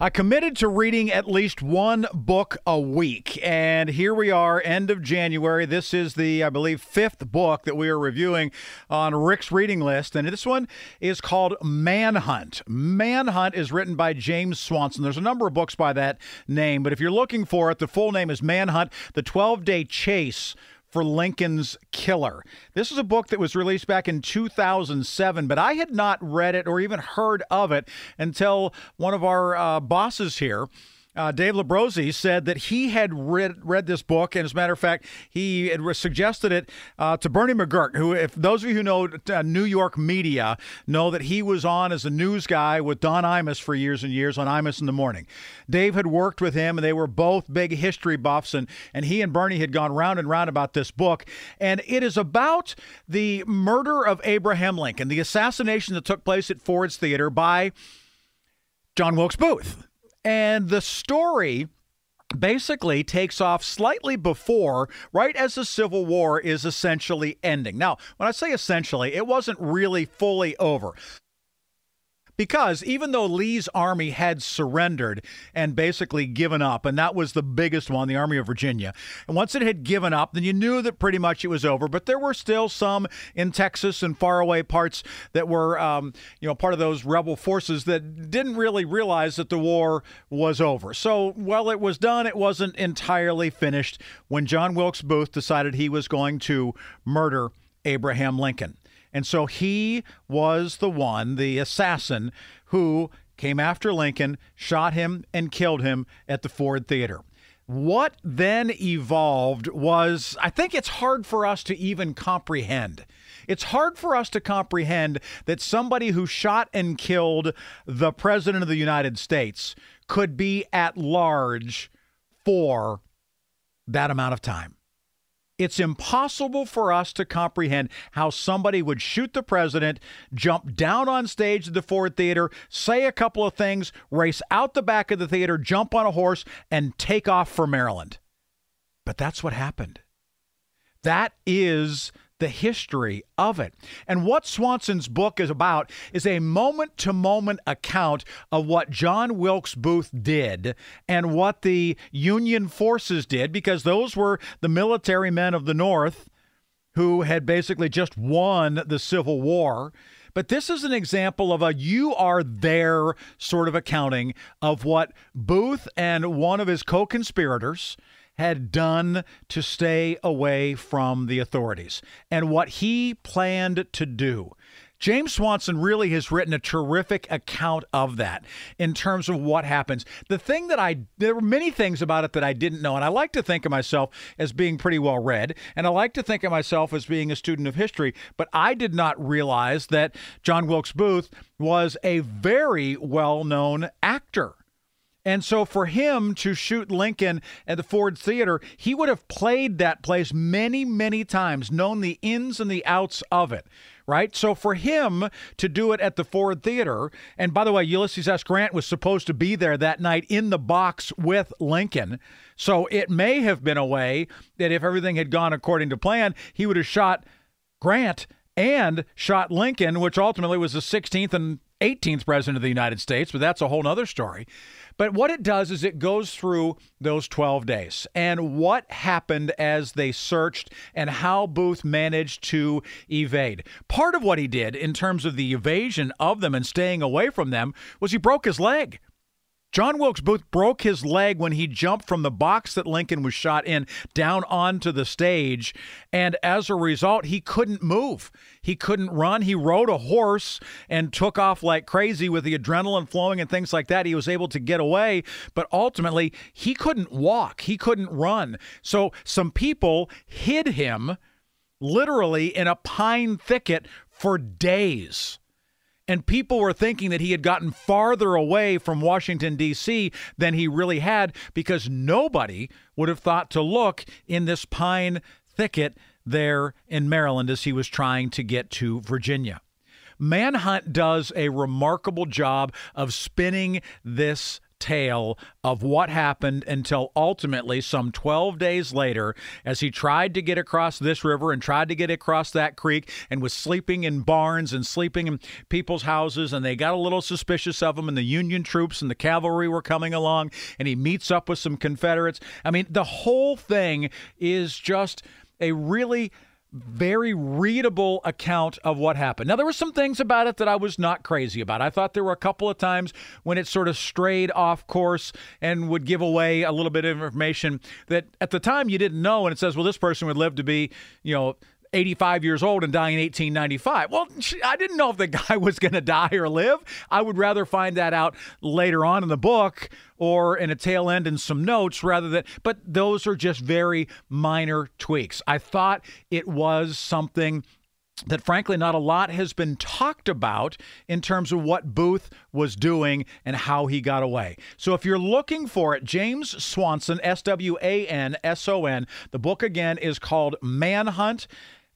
I committed to reading at least one book a week, and here we are, end of January. This is the, I believe, fifth book that we are reviewing on Rick's reading list, and this one is called Manhunt. Manhunt is written by James Swanson. There's a number of books by that name, but if you're looking for it, the full name is Manhunt: The 12 Day Chase for Lincoln's Killer. This is a book that was released back in 2007, but I had not read it or even heard of it until one of our uh, bosses here uh, Dave Labrosi said that he had read read this book, and as a matter of fact, he had suggested it uh, to Bernie McGuirk, who, if those of you who know uh, New York media, know that he was on as a news guy with Don Imus for years and years on Imus in the Morning. Dave had worked with him, and they were both big history buffs, and, and he and Bernie had gone round and round about this book. And it is about the murder of Abraham Lincoln, the assassination that took place at Ford's Theater by John Wilkes Booth. And the story basically takes off slightly before, right as the Civil War is essentially ending. Now, when I say essentially, it wasn't really fully over. Because even though Lee's army had surrendered and basically given up, and that was the biggest one, the Army of Virginia, and once it had given up, then you knew that pretty much it was over. But there were still some in Texas and faraway parts that were, um, you know, part of those rebel forces that didn't really realize that the war was over. So while it was done, it wasn't entirely finished when John Wilkes Booth decided he was going to murder Abraham Lincoln. And so he was the one, the assassin, who came after Lincoln, shot him, and killed him at the Ford Theater. What then evolved was, I think it's hard for us to even comprehend. It's hard for us to comprehend that somebody who shot and killed the President of the United States could be at large for that amount of time. It's impossible for us to comprehend how somebody would shoot the president, jump down on stage at the Ford Theater, say a couple of things, race out the back of the theater, jump on a horse, and take off for Maryland. But that's what happened. That is the history of it. And what Swanson's book is about is a moment to moment account of what John Wilkes Booth did and what the Union forces did, because those were the military men of the North who had basically just won the Civil War. But this is an example of a you are there sort of accounting of what Booth and one of his co conspirators had done to stay away from the authorities and what he planned to do. James Swanson really has written a terrific account of that in terms of what happens. The thing that I, there were many things about it that I didn't know, and I like to think of myself as being pretty well read, and I like to think of myself as being a student of history, but I did not realize that John Wilkes Booth was a very well known actor. And so for him to shoot Lincoln at the Ford Theater, he would have played that place many, many times, known the ins and the outs of it. Right. So for him to do it at the Ford Theater, and by the way, Ulysses S. Grant was supposed to be there that night in the box with Lincoln. So it may have been a way that if everything had gone according to plan, he would have shot Grant and shot Lincoln, which ultimately was the 16th and 18th president of the United States, but that's a whole other story. But what it does is it goes through those 12 days and what happened as they searched and how Booth managed to evade. Part of what he did in terms of the evasion of them and staying away from them was he broke his leg. John Wilkes Booth broke his leg when he jumped from the box that Lincoln was shot in down onto the stage. And as a result, he couldn't move. He couldn't run. He rode a horse and took off like crazy with the adrenaline flowing and things like that. He was able to get away, but ultimately, he couldn't walk. He couldn't run. So some people hid him literally in a pine thicket for days and people were thinking that he had gotten farther away from Washington, D.C. than he really had because nobody would have thought to look in this pine thicket there in Maryland as he was trying to get to Virginia. Manhunt does a remarkable job of spinning this tale of what happened until ultimately, some 12 days later, as he tried to get across this river and tried to get across that creek and was sleeping in barns and sleeping in people's houses, and they got a little suspicious of him, and the Union troops and the cavalry were coming along, and he meets up with some Confederates. I mean, the whole thing is just a really very readable account of what happened. Now, there were some things about it that I was not crazy about. I thought there were a couple of times when it sort of strayed off course and would give away a little bit of information that at the time you didn't know. And it says, well, this person would live to be, you know, 85 years old and die in 1895. Well, I didn't know if the guy was going to die or live. I would rather find that out later on in the book or in a tail end in some notes rather than, but those are just very minor tweaks. I thought it was something that frankly not a lot has been talked about in terms of what Booth was doing and how he got away. So if you're looking for it, James Swanson, S W A N S O N, the book again is called Manhunt.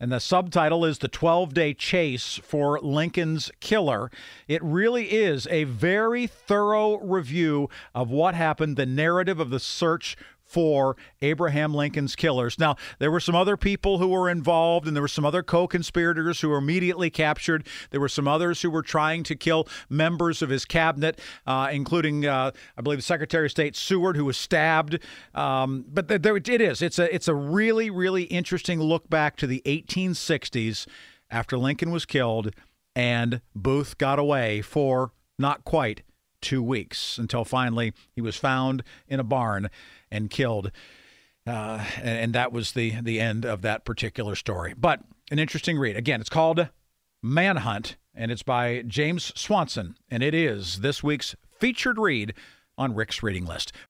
And the subtitle is The 12 Day Chase for Lincoln's Killer. It really is a very thorough review of what happened, the narrative of the search for Abraham Lincoln's killers. Now, there were some other people who were involved, and there were some other co conspirators who were immediately captured. There were some others who were trying to kill members of his cabinet, uh, including, uh, I believe, the Secretary of State Seward, who was stabbed. Um, but there, it is. It's a, it's a really, really interesting look back to the 1860s after Lincoln was killed and Booth got away for not quite two weeks until finally he was found in a barn and killed. Uh, and, and that was the the end of that particular story. But an interesting read. Again, it's called Manhunt, and it's by James Swanson, and it is this week's featured read on Rick's reading list.